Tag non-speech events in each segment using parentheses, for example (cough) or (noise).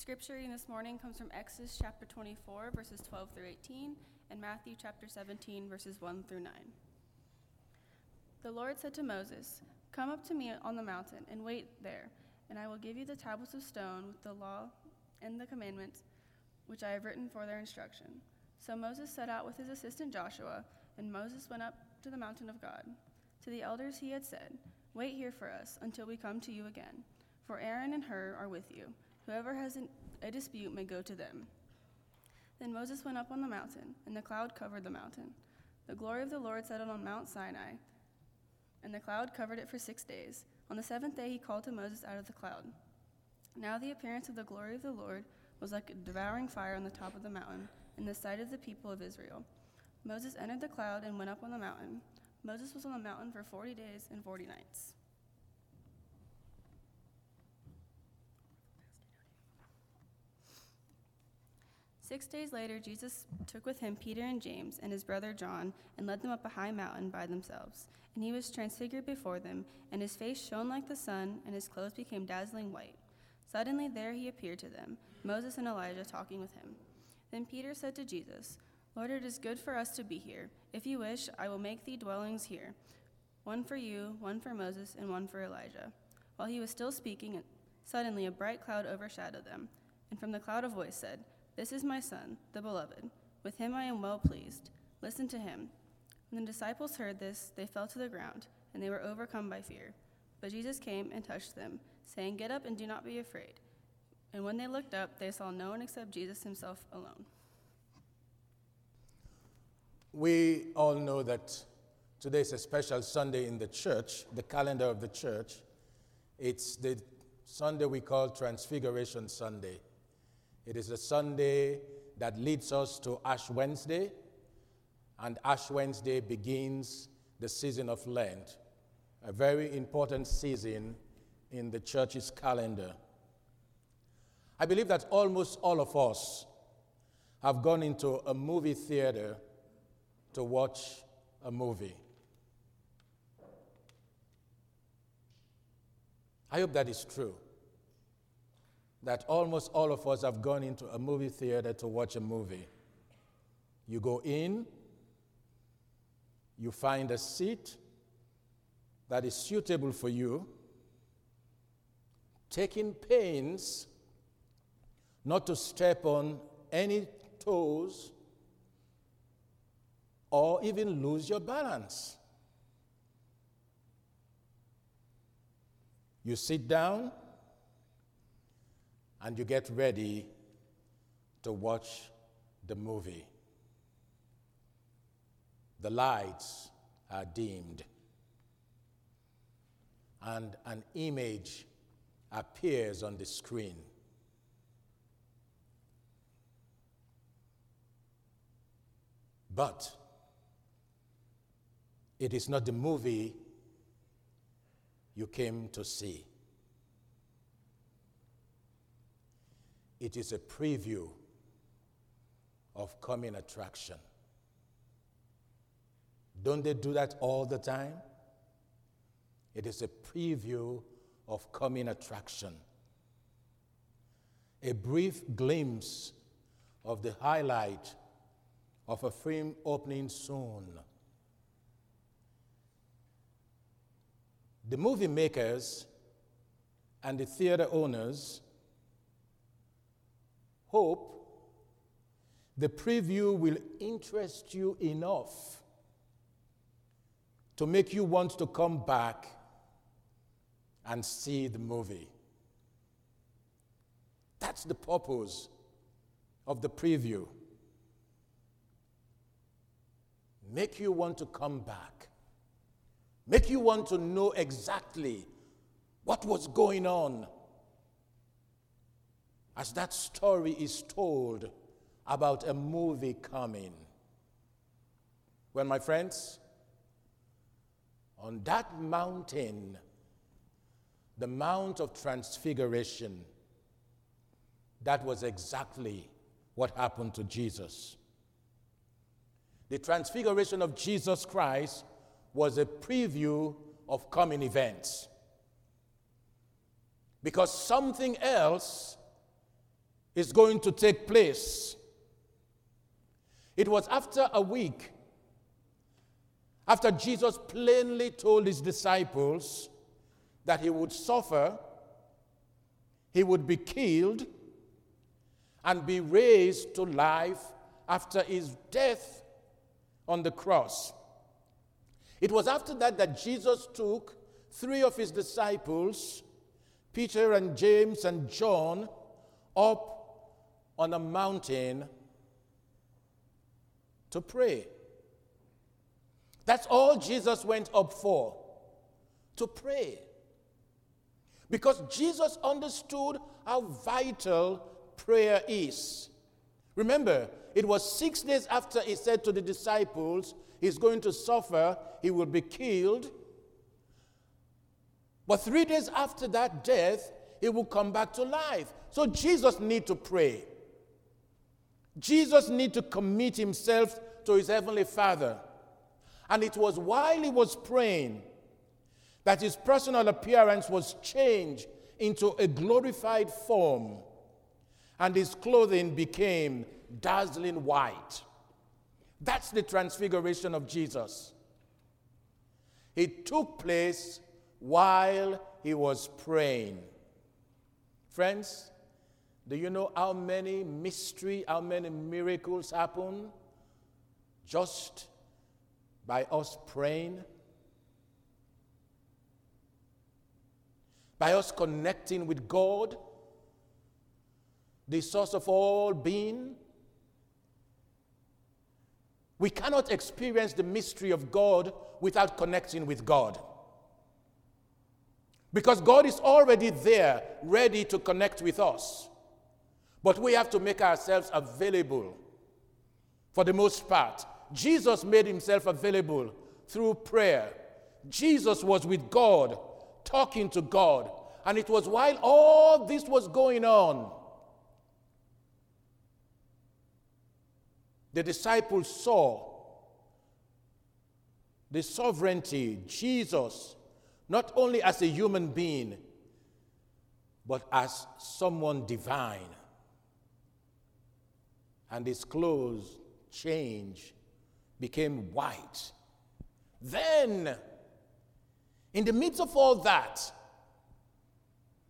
scripture reading this morning comes from Exodus chapter 24, verses 12 through 18, and Matthew chapter 17, verses 1 through 9. The Lord said to Moses, Come up to me on the mountain and wait there, and I will give you the tablets of stone with the law and the commandments which I have written for their instruction. So Moses set out with his assistant Joshua, and Moses went up to the mountain of God. To the elders he had said, Wait here for us until we come to you again, for Aaron and Hur are with you. Whoever has an, a dispute may go to them. Then Moses went up on the mountain, and the cloud covered the mountain. The glory of the Lord settled on Mount Sinai, and the cloud covered it for six days. On the seventh day he called to Moses out of the cloud. Now the appearance of the glory of the Lord was like a devouring fire on the top of the mountain, in the sight of the people of Israel. Moses entered the cloud and went up on the mountain. Moses was on the mountain for forty days and forty nights. Six days later, Jesus took with him Peter and James and his brother John and led them up a high mountain by themselves. And he was transfigured before them, and his face shone like the sun, and his clothes became dazzling white. Suddenly there he appeared to them, Moses and Elijah talking with him. Then Peter said to Jesus, Lord, it is good for us to be here. If you wish, I will make thee dwellings here one for you, one for Moses, and one for Elijah. While he was still speaking, suddenly a bright cloud overshadowed them, and from the cloud a voice said, this is my Son, the Beloved. With him I am well pleased. Listen to him. When the disciples heard this, they fell to the ground, and they were overcome by fear. But Jesus came and touched them, saying, Get up and do not be afraid. And when they looked up, they saw no one except Jesus himself alone. We all know that today is a special Sunday in the church, the calendar of the church. It's the Sunday we call Transfiguration Sunday. It is a Sunday that leads us to Ash Wednesday, and Ash Wednesday begins the season of Lent, a very important season in the church's calendar. I believe that almost all of us have gone into a movie theater to watch a movie. I hope that is true that almost all of us have gone into a movie theater to watch a movie. You go in, you find a seat that is suitable for you, taking pains not to step on any toes or even lose your balance. You sit down and you get ready to watch the movie. The lights are dimmed, and an image appears on the screen. But it is not the movie you came to see. It is a preview of coming attraction. Don't they do that all the time? It is a preview of coming attraction. A brief glimpse of the highlight of a film opening soon. The movie makers and the theater owners hope the preview will interest you enough to make you want to come back and see the movie. That's the purpose of the preview. Make you want to come back. Make you want to know exactly what was going on as that story is told about a movie coming. Well, my friends, on that mountain, the Mount of Transfiguration, that was exactly what happened to Jesus. The transfiguration of Jesus Christ was a preview of coming events. Because something else is going to take place. It was after a week, after Jesus plainly told his disciples that he would suffer, he would be killed, and be raised to life after his death on the cross. It was after that that Jesus took three of his disciples, Peter and James and John, up on a mountain to pray. That's all Jesus went up for to pray. Because Jesus understood how vital prayer is. Remember, it was six days after he said to the disciples, He's going to suffer, he will be killed. But three days after that death, he will come back to life. So Jesus need to pray. Jesus need to commit himself to his heavenly Father. And it was while he was praying that his personal appearance was changed into a glorified form and his clothing became dazzling white. That's the transfiguration of Jesus. It took place while he was praying. Friends, do you know how many mystery, how many miracles happen just by us praying? By us connecting with God, the source of all being? We cannot experience the mystery of God without connecting with God. Because God is already there, ready to connect with us. But we have to make ourselves available for the most part. Jesus made himself available through prayer. Jesus was with God, talking to God. And it was while all this was going on the disciples saw the sovereignty, Jesus, not only as a human being, but as someone divine. And his clothes changed, became white. Then, in the midst of all that,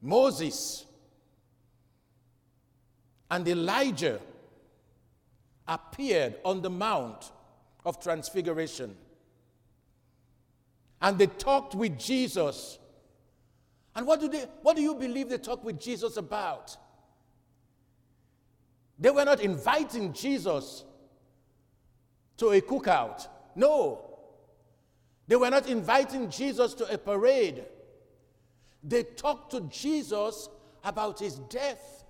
Moses and Elijah appeared on the Mount of Transfiguration. And they talked with Jesus. And what do, they, what do you believe they talked with Jesus about? They were not inviting Jesus to a cookout. No. They were not inviting Jesus to a parade. They talked to Jesus about his death.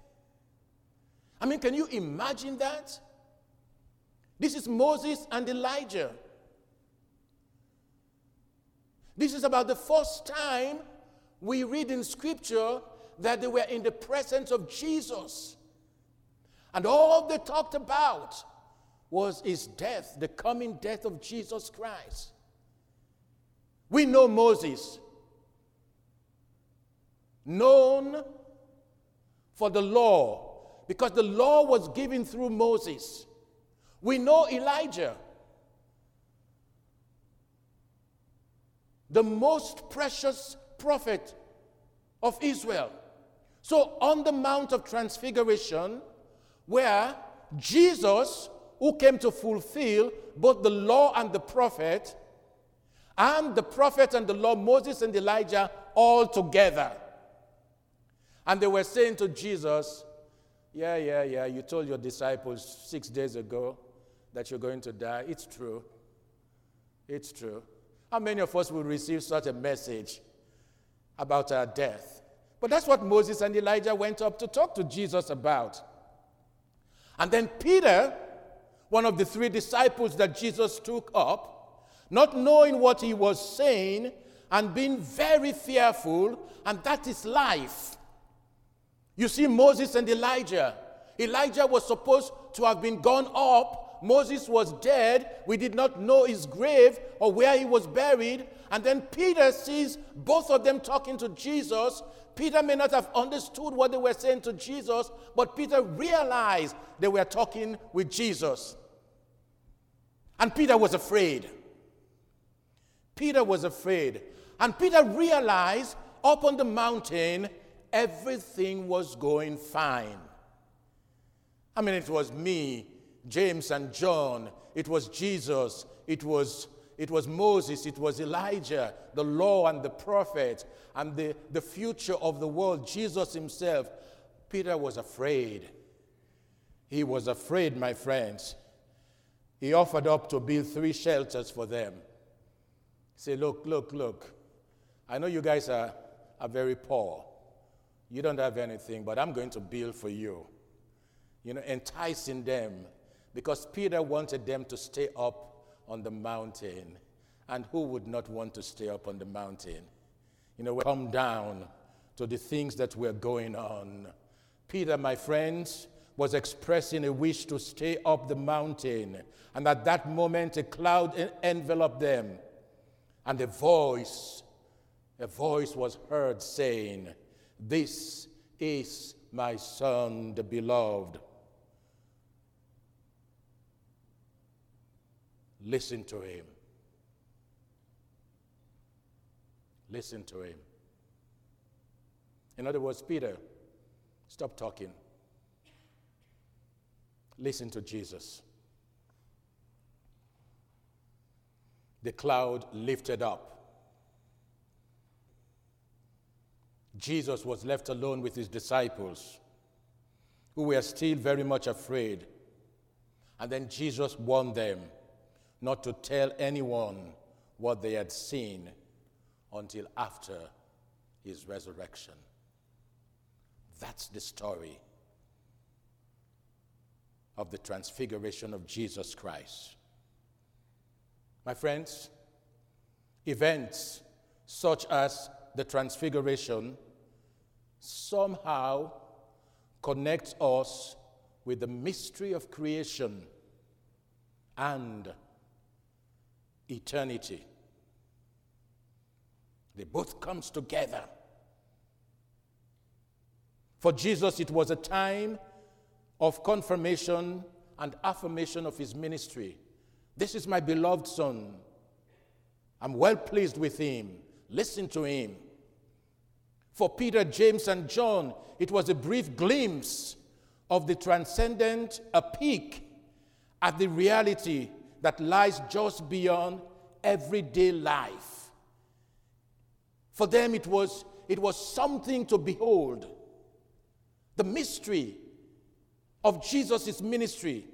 I mean, can you imagine that? This is Moses and Elijah. This is about the first time we read in Scripture that they were in the presence of Jesus. And all they talked about was his death, the coming death of Jesus Christ. We know Moses, known for the law, because the law was given through Moses. We know Elijah, the most precious prophet of Israel. So, on the Mount of Transfiguration, where Jesus, who came to fulfill both the law and the prophet, and the prophet and the law, Moses and Elijah, all together. And they were saying to Jesus, Yeah, yeah, yeah, you told your disciples six days ago that you're going to die. It's true. It's true. How many of us will receive such a message about our death? But that's what Moses and Elijah went up to talk to Jesus about. And then Peter, one of the three disciples that Jesus took up, not knowing what he was saying and being very fearful, and that is life. You see, Moses and Elijah. Elijah was supposed to have been gone up Moses was dead. We did not know his grave or where he was buried. And then Peter sees both of them talking to Jesus. Peter may not have understood what they were saying to Jesus, but Peter realized they were talking with Jesus. And Peter was afraid. Peter was afraid. And Peter realized up on the mountain, everything was going fine. I mean, it was me, James, and John. It was Jesus. It was, it was Moses. It was Elijah, the law and the prophet, and the, the future of the world, Jesus himself. Peter was afraid. He was afraid, my friends. He offered up to build three shelters for them. Say, look, look, look. I know you guys are, are very poor. You don't have anything, but I'm going to build for you. You know, enticing them because Peter wanted them to stay up on the mountain. And who would not want to stay up on the mountain? You know, we come down to the things that were going on. Peter, my friends, was expressing a wish to stay up the mountain. And at that moment, a cloud enveloped them. And a voice, a voice was heard saying, This is my son, the beloved. Listen to him. Listen to him. In other words, Peter, stop talking. Listen to Jesus. The cloud lifted up. Jesus was left alone with his disciples, who were still very much afraid. And then Jesus warned them not to tell anyone what they had seen until after his resurrection. That's the story of the transfiguration of Jesus Christ. My friends, events such as the transfiguration somehow connect us with the mystery of creation and eternity. They both comes together. For Jesus, it was a time of confirmation and affirmation of his ministry. This is my beloved Son. I'm well pleased with him. Listen to him. For Peter, James, and John, it was a brief glimpse of the transcendent, a peek at the reality that lies just beyond everyday life. For them, it was, it was something to behold. The mystery of Jesus' ministry.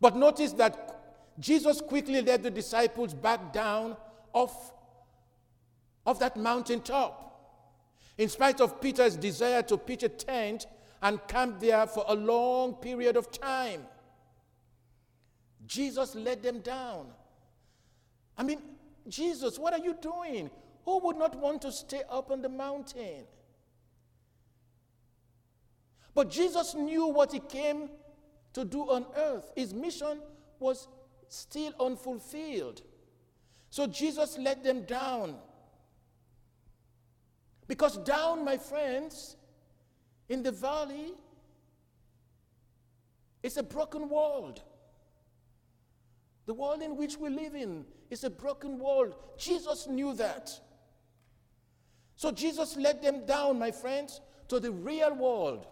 But notice that Jesus quickly led the disciples back down off, off that mountaintop. In spite of Peter's desire to pitch a tent and camp there for a long period of time, Jesus led them down. I mean, Jesus, what are you doing? Who would not want to stay up on the mountain? But Jesus knew what he came to do on earth. His mission was still unfulfilled. So Jesus let them down. Because down, my friends, in the valley, it's a broken world. The world in which we live in is a broken world. Jesus knew that. So Jesus let them down, my friends, to the real world.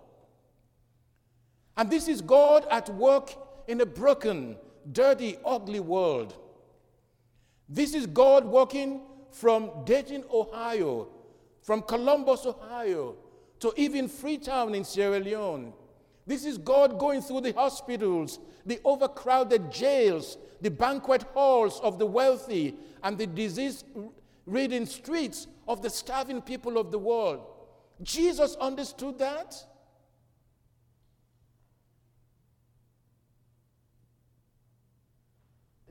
And this is God at work in a broken, dirty, ugly world. This is God working from Dayton, Ohio, from Columbus, Ohio, to even Freetown in Sierra Leone. This is God going through the hospitals, the overcrowded jails, the banquet halls of the wealthy, and the disease ridden streets of the starving people of the world. Jesus understood that.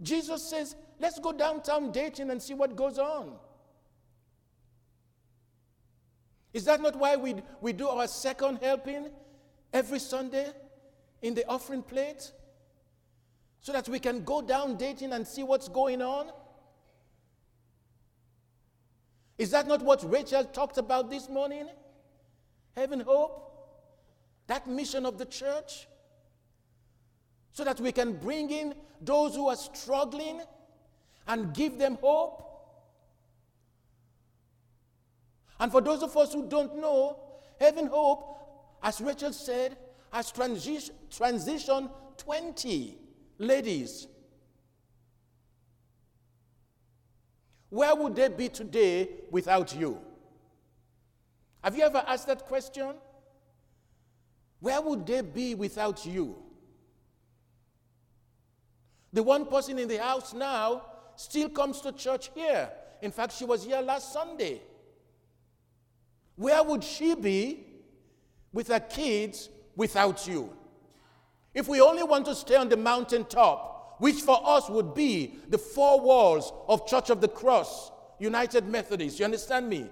Jesus says, let's go downtown Dayton and see what goes on. Is that not why we, we do our second helping every Sunday in the offering plate? So that we can go down Dayton and see what's going on? Is that not what Rachel talked about this morning? Having hope? That mission of the church? So that we can bring in those who are struggling and give them hope? And for those of us who don't know, having hope, as Rachel said, has transi- transition 20 ladies. Where would they be today without you? Have you ever asked that question? Where would they be without you? The one person in the house now still comes to church here. In fact, she was here last Sunday. Where would she be with her kids without you? If we only want to stay on the mountaintop, which for us would be the four walls of Church of the Cross, United Methodist, you understand me?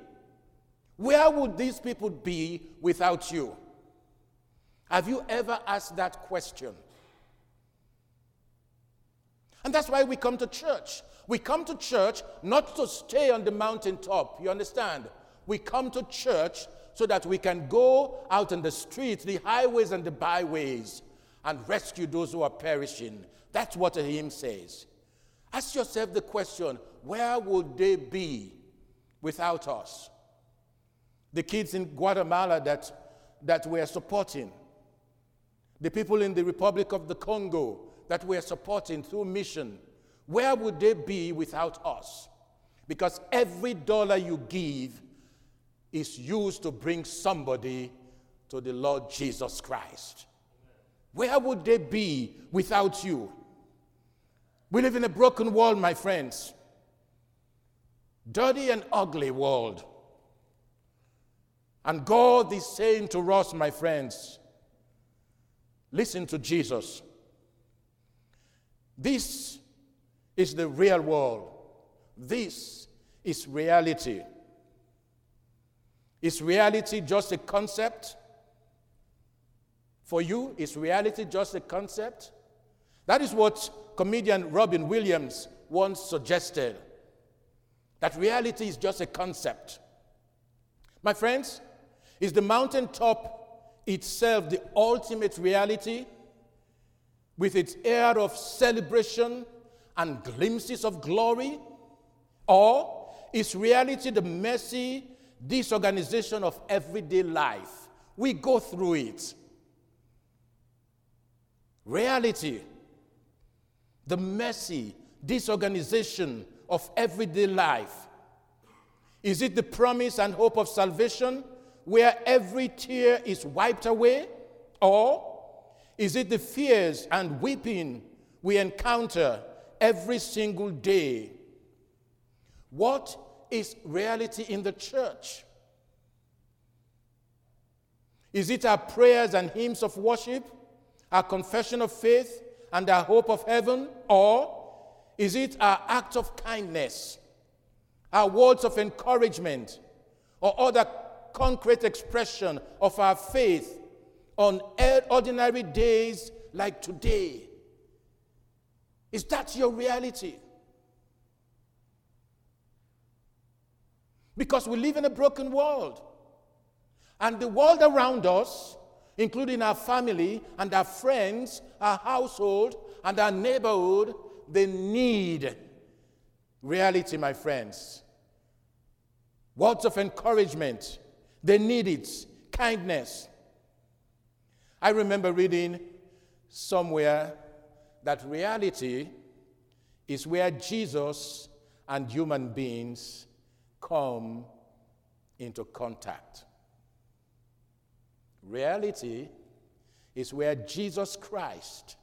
Where would these people be without you? Have you ever asked that question? And that's why we come to church. We come to church not to stay on the mountaintop, you understand? We come to church so that we can go out in the streets, the highways, and the byways and rescue those who are perishing. That's what the hymn says. Ask yourself the question where would they be without us? The kids in Guatemala that, that we're supporting, the people in the Republic of the Congo that we're supporting through mission, where would they be without us? Because every dollar you give is used to bring somebody to the Lord Jesus Christ. Where would they be without you? We live in a broken world, my friends. Dirty and ugly world. And God is saying to us, my friends, listen to Jesus. This is the real world. This is reality. Is reality just a concept? For you, is reality just a concept? That is what comedian Robin Williams once suggested. That reality is just a concept. My friends, is the mountaintop itself the ultimate reality with its air of celebration and glimpses of glory? Or is reality the messy disorganization of everyday life? We go through it. Reality, the messy disorganization of everyday life. Is it the promise and hope of salvation? where every tear is wiped away? Or is it the fears and weeping we encounter every single day? What is reality in the church? Is it our prayers and hymns of worship, our confession of faith, and our hope of heaven? Or is it our act of kindness, our words of encouragement, or other concrete expression of our faith on ordinary days like today. Is that your reality? Because we live in a broken world. And the world around us, including our family and our friends, our household, and our neighborhood, they need reality, my friends. Words of encouragement, they need it. Kindness. I remember reading somewhere that reality is where Jesus and human beings come into contact. Reality is where Jesus Christ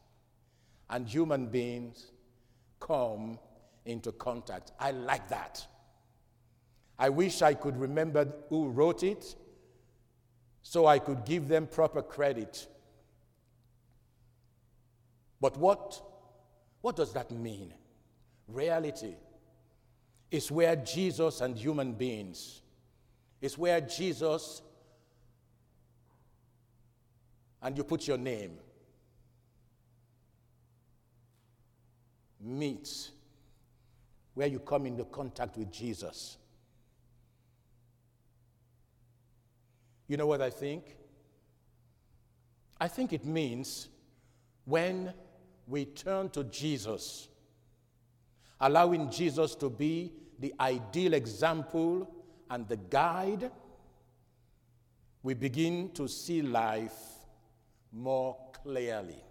and human beings come into contact. I like that. I wish I could remember who wrote it so I could give them proper credit. But what, what does that mean? Reality is where Jesus and human beings, is where Jesus and you put your name meets, where you come into contact with Jesus. You know what I think? I think it means when we turn to Jesus, allowing Jesus to be the ideal example and the guide, we begin to see life more clearly.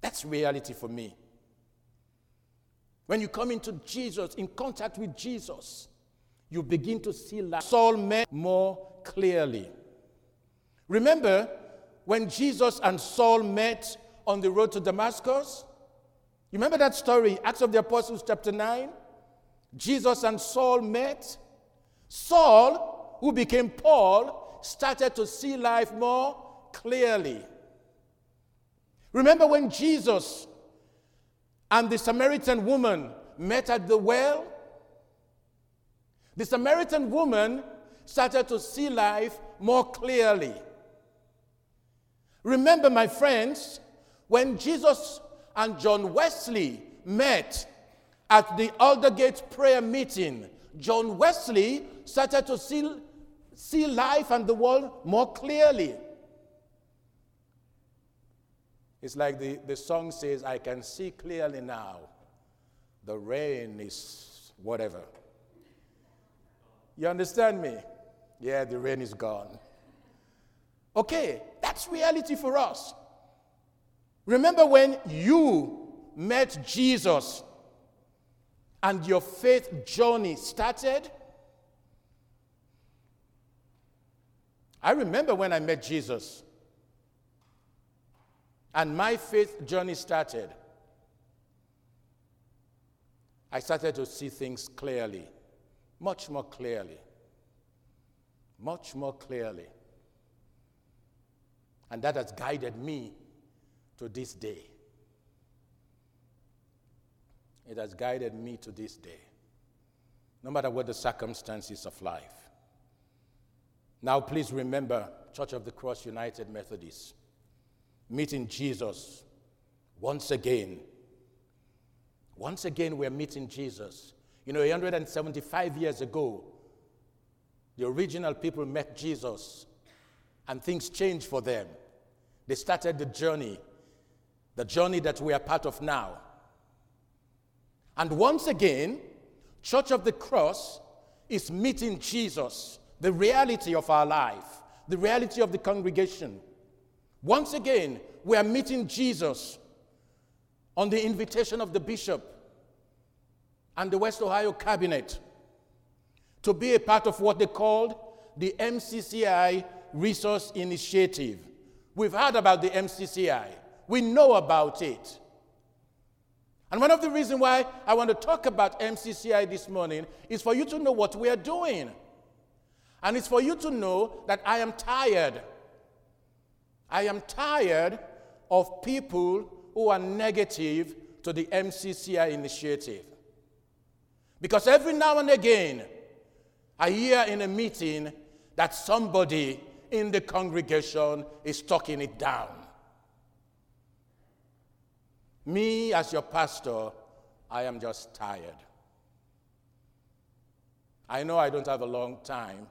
That's reality for me. When you come into Jesus, in contact with Jesus, you begin to see life. Saul met more clearly. Remember when Jesus and Saul met on the road to Damascus? You remember that story, Acts of the Apostles, chapter 9? Jesus and Saul met. Saul, who became Paul, started to see life more clearly. Remember when Jesus and the Samaritan woman met at the well? The Samaritan woman started to see life more clearly. Remember, my friends, when Jesus and John Wesley met at the Aldersgate prayer meeting, John Wesley started to see, see life and the world more clearly. It's like the, the song says, I can see clearly now. The rain is whatever. You understand me? Yeah, the rain is gone. Okay, that's reality for us. Remember when you met Jesus and your faith journey started? I remember when I met Jesus and my faith journey started. I started to see things clearly, much more clearly, much more clearly. And that has guided me to this day. It has guided me to this day, no matter what the circumstances of life. Now, please remember Church of the Cross United Methodist, meeting Jesus once again. Once again, we're meeting Jesus. You know, 175 years ago, the original people met Jesus and things changed for them. They started the journey, the journey that we are part of now. And once again, Church of the Cross is meeting Jesus, the reality of our life, the reality of the congregation. Once again, we are meeting Jesus on the invitation of the bishop and the West Ohio cabinet to be a part of what they called the MCCI Resource Initiative. We've heard about the MCCI, we know about it. And one of the reasons why I want to talk about MCCI this morning is for you to know what we are doing. And it's for you to know that I am tired. I am tired of people who are negative to the MCCI initiative. Because every now and again, I hear in a meeting that somebody in the congregation is talking it down. Me, as your pastor, I am just tired. I know I don't have a long time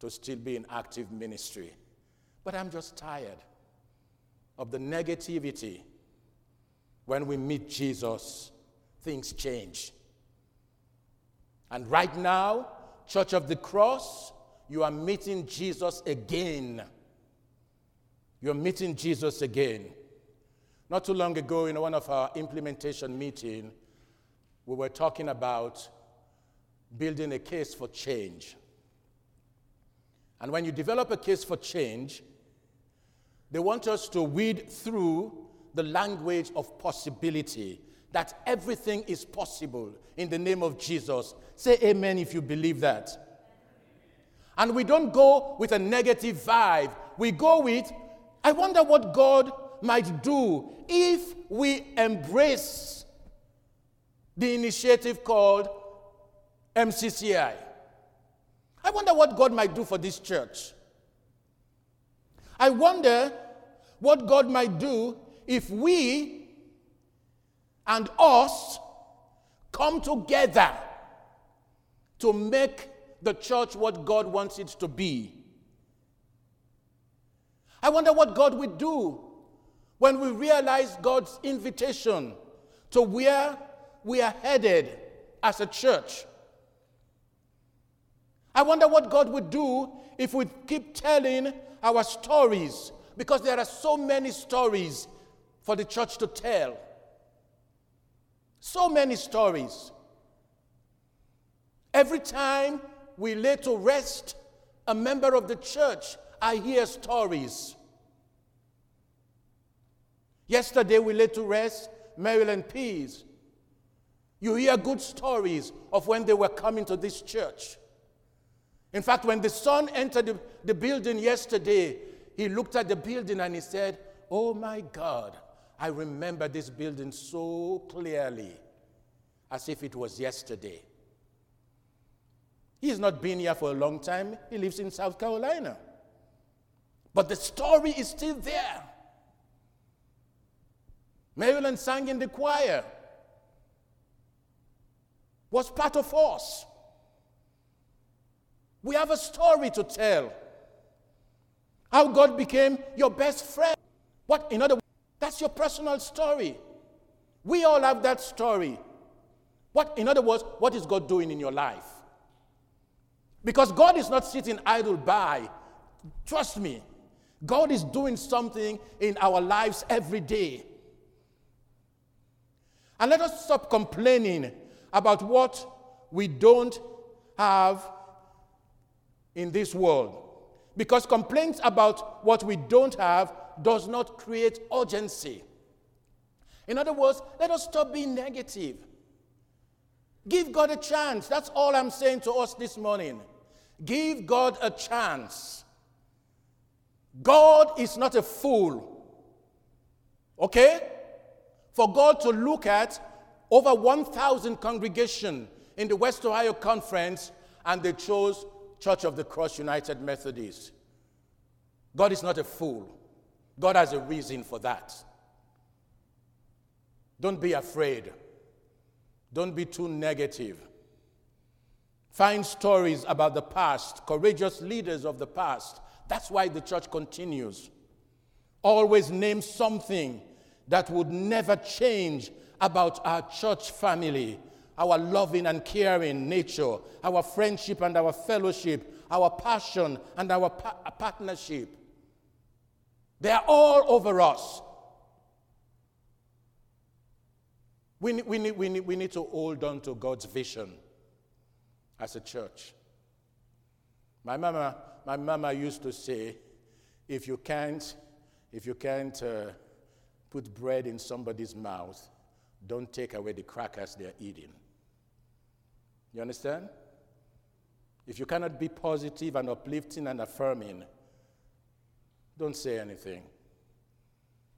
to still be in active ministry, but I'm just tired of the negativity. When we meet Jesus, things change. And right now, Church of the Cross, you are meeting Jesus again. You're meeting Jesus again. Not too long ago, in one of our implementation meeting, we were talking about building a case for change. And when you develop a case for change, they want us to weed through the language of possibility, that everything is possible in the name of Jesus. Say amen if you believe that. And we don't go with a negative vibe. We go with, I wonder what God might do if we embrace the initiative called MCCI. I wonder what God might do for this church. I wonder what God might do if we and us come together to make the church what God wants it to be. I wonder what God would do when we realize God's invitation to where we are headed as a church. I wonder what God would do if we keep telling our stories, because there are so many stories for the church to tell. So many stories. Every time we lay to rest a member of the church, I hear stories. Yesterday we laid to rest Marilyn Pease. You hear good stories of when they were coming to this church. In fact, when the son entered the, the building yesterday, he looked at the building and he said, Oh my God, I remember this building so clearly, as if it was yesterday. He's not been here for a long time, he lives in South Carolina. But the story is still there. Marilyn sang in the choir, was part of us. We have a story to tell. How God became your best friend. What, in other words, that's your personal story. We all have that story. What, in other words, what is God doing in your life? Because God is not sitting idle by. Trust me, God is doing something in our lives every day. And let us stop complaining about what we don't have in this world. Because complaints about what we don't have does not create urgency. In other words, let us stop being negative. Give God a chance. That's all I'm saying to us this morning. Give God a chance. God is not a fool. Okay? For God to look at over 1,000 congregation in the West Ohio Conference and they chose Church of the Cross United Methodist. God is not a fool. God has a reason for that. Don't be afraid. Don't be too negative. Find stories about the past, courageous leaders of the past. That's why the church continues. Always name something that would never change about our church family our loving and caring nature, our friendship and our fellowship, our passion and our pa- partnership. They are all over us. We need, we, need, we, need, we need to hold on to God's vision as a church. My mama, my mama used to say, if you can't, if you can't uh, put bread in somebody's mouth, don't take away the crackers they're eating. You understand? If you cannot be positive and uplifting and affirming, don't say anything.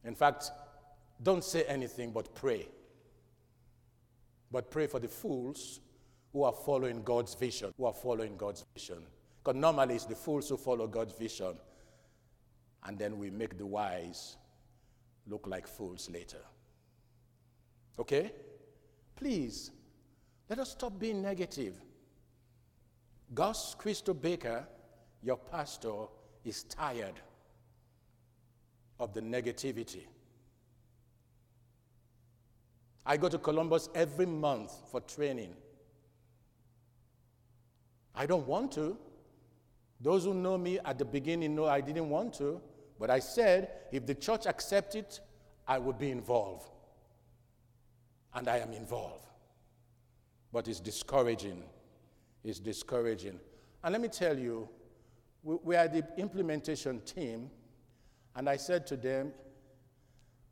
In fact, don't say anything but pray. But pray for the fools who are following God's vision, who are following God's vision. Because normally it's the fools who follow God's vision, and then we make the wise look like fools later. Okay? Please let us stop being negative. Gus Crystal Baker, your pastor, is tired of the negativity. I go to Columbus every month for training. I don't want to. Those who know me at the beginning know I didn't want to, but I said if the church accepts it, I would be involved. And I am involved but it's discouraging. It's discouraging. And let me tell you, we, we are the implementation team, and I said to them,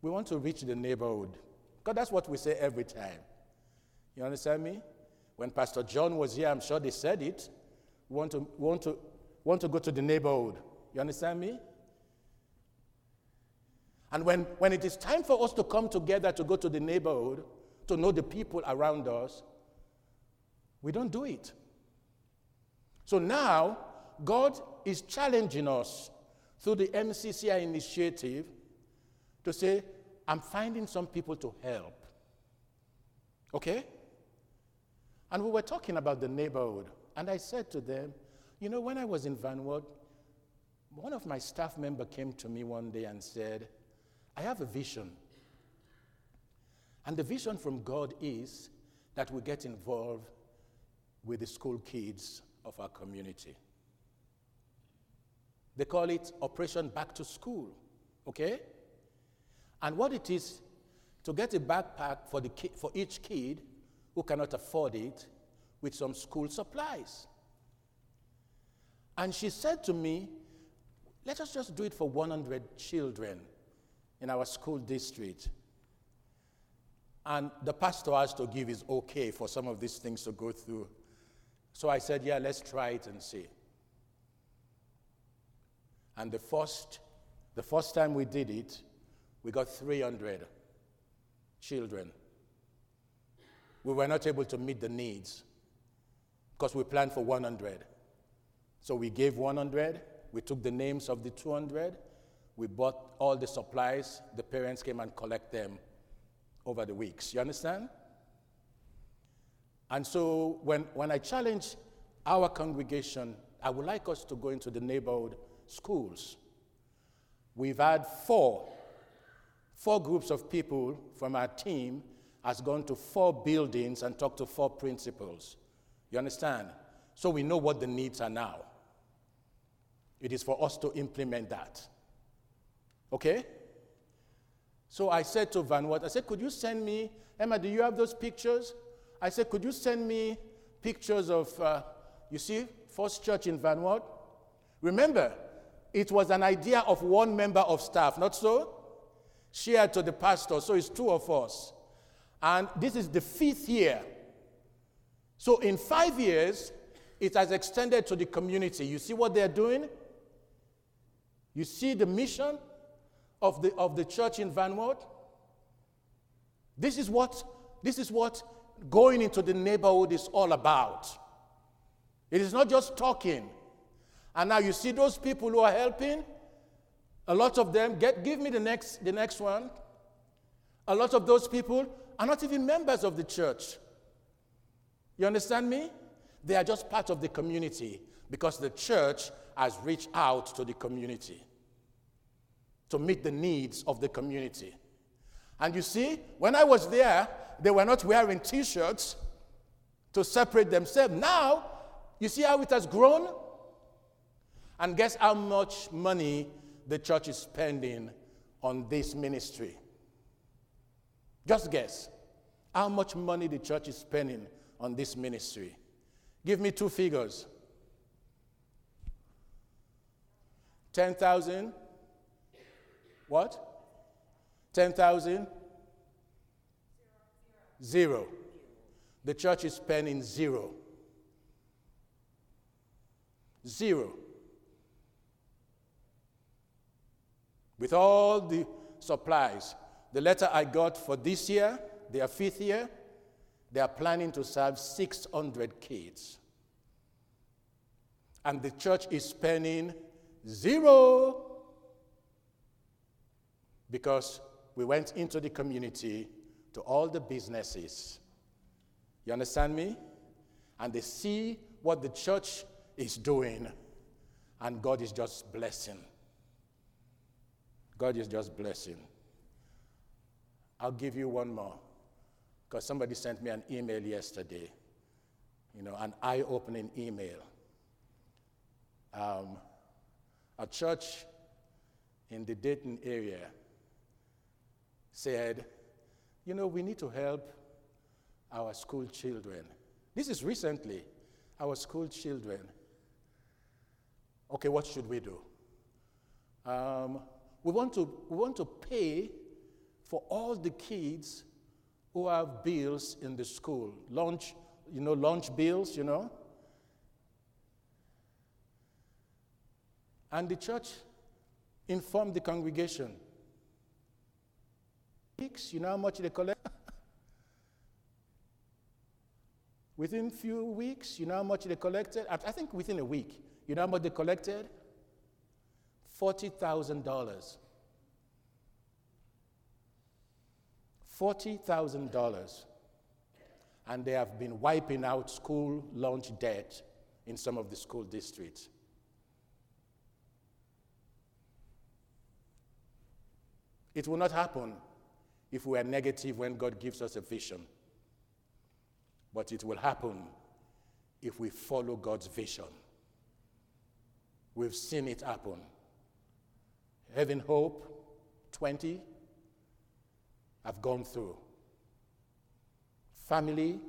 we want to reach the neighborhood. Because that's what we say every time. You understand me? When Pastor John was here, I'm sure they said it. We want to, want to, want to go to the neighborhood. You understand me? And when, when it is time for us to come together to go to the neighborhood, to know the people around us, we don't do it. So now, God is challenging us through the MCCI initiative to say, I'm finding some people to help. Okay? And we were talking about the neighborhood. And I said to them, You know, when I was in Van Wert, one of my staff member came to me one day and said, I have a vision. And the vision from God is that we get involved with the school kids of our community. They call it Operation Back to School, okay? And what it is to get a backpack for, the ki- for each kid who cannot afford it with some school supplies. And she said to me, let us just do it for 100 children in our school district. And the pastor has to give his okay for some of these things to go through. So I said, yeah, let's try it and see. And the first, the first time we did it, we got 300 children. We were not able to meet the needs because we planned for 100. So we gave 100, we took the names of the 200, we bought all the supplies, the parents came and collect them over the weeks. You understand? And so when, when I challenge our congregation, I would like us to go into the neighborhood schools. We've had four, four groups of people from our team has gone to four buildings and talked to four principals. You understand? So we know what the needs are now. It is for us to implement that. Okay? So I said to Van Wert, I said, could you send me, Emma, do you have those pictures? I said, could you send me pictures of, uh, you see, First Church in Van Wert? Remember, it was an idea of one member of staff, not so? Shared to the pastor, so it's two of us. And this is the fifth year. So in five years, it has extended to the community. You see what they're doing? You see the mission of the, of the church in Van Wert? This is what this is what going into the neighborhood is all about. It is not just talking. And now you see those people who are helping, a lot of them, get, give me the next, the next one. A lot of those people are not even members of the church. You understand me? They are just part of the community because the church has reached out to the community to meet the needs of the community. And you see, when I was there, they were not wearing t shirts to separate themselves. Now, you see how it has grown? And guess how much money the church is spending on this ministry? Just guess how much money the church is spending on this ministry. Give me two figures 10,000. What? 10,000? Zero. The church is spending zero. Zero. With all the supplies, the letter I got for this year, their fifth year, they are planning to serve 600 kids. And the church is spending zero because we went into the community to all the businesses. You understand me? And they see what the church is doing, and God is just blessing. God is just blessing. I'll give you one more, because somebody sent me an email yesterday, you know, an eye opening email. Um, a church in the Dayton area said, you know, we need to help our school children. This is recently, our school children. Okay, what should we do? Um, we, want to, we want to pay for all the kids who have bills in the school. Lunch, you know, lunch bills, you know. And the church informed the congregation weeks, you know how much they collect? (laughs) within few weeks, you know how much they collected? I think within a week, you know how much they collected? $40,000. $40,000. And they have been wiping out school lunch debt in some of the school districts. It will not happen if we are negative when God gives us a vision, but it will happen if we follow God's vision. We've seen it happen. Having Hope 20 have gone through. Family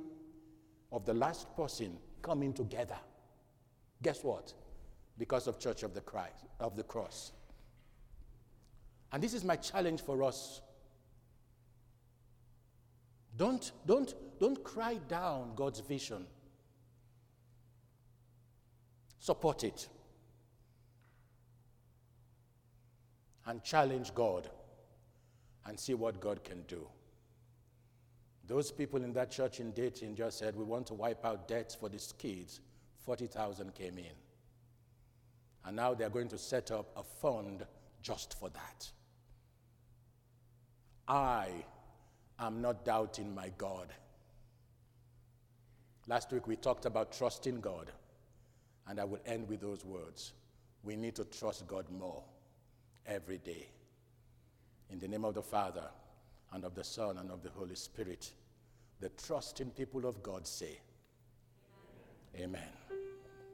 of the last person coming together. Guess what? Because of Church of the Christ of the Cross. And this is my challenge for us. Don't, don't, don't cry down God's vision. Support it. And challenge God and see what God can do. Those people in that church in Dayton just said, We want to wipe out debts for these kids. 40,000 came in. And now they're going to set up a fund just for that. I am not doubting my God. Last week we talked about trusting God, and I will end with those words. We need to trust God more every day. In the name of the Father, and of the Son, and of the Holy Spirit, the trusting people of God say, Amen. Amen.